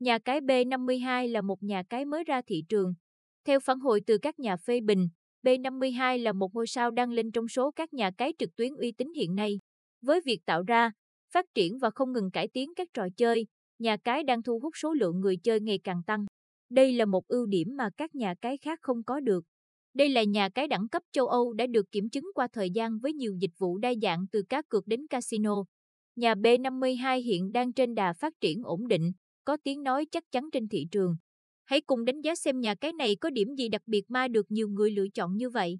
Nhà cái B52 là một nhà cái mới ra thị trường. Theo phản hồi từ các nhà phê bình, B52 là một ngôi sao đang lên trong số các nhà cái trực tuyến uy tín hiện nay. Với việc tạo ra, phát triển và không ngừng cải tiến các trò chơi, nhà cái đang thu hút số lượng người chơi ngày càng tăng. Đây là một ưu điểm mà các nhà cái khác không có được. Đây là nhà cái đẳng cấp châu Âu đã được kiểm chứng qua thời gian với nhiều dịch vụ đa dạng từ cá cược đến casino. Nhà B52 hiện đang trên đà phát triển ổn định, có tiếng nói chắc chắn trên thị trường. Hãy cùng đánh giá xem nhà cái này có điểm gì đặc biệt mà được nhiều người lựa chọn như vậy.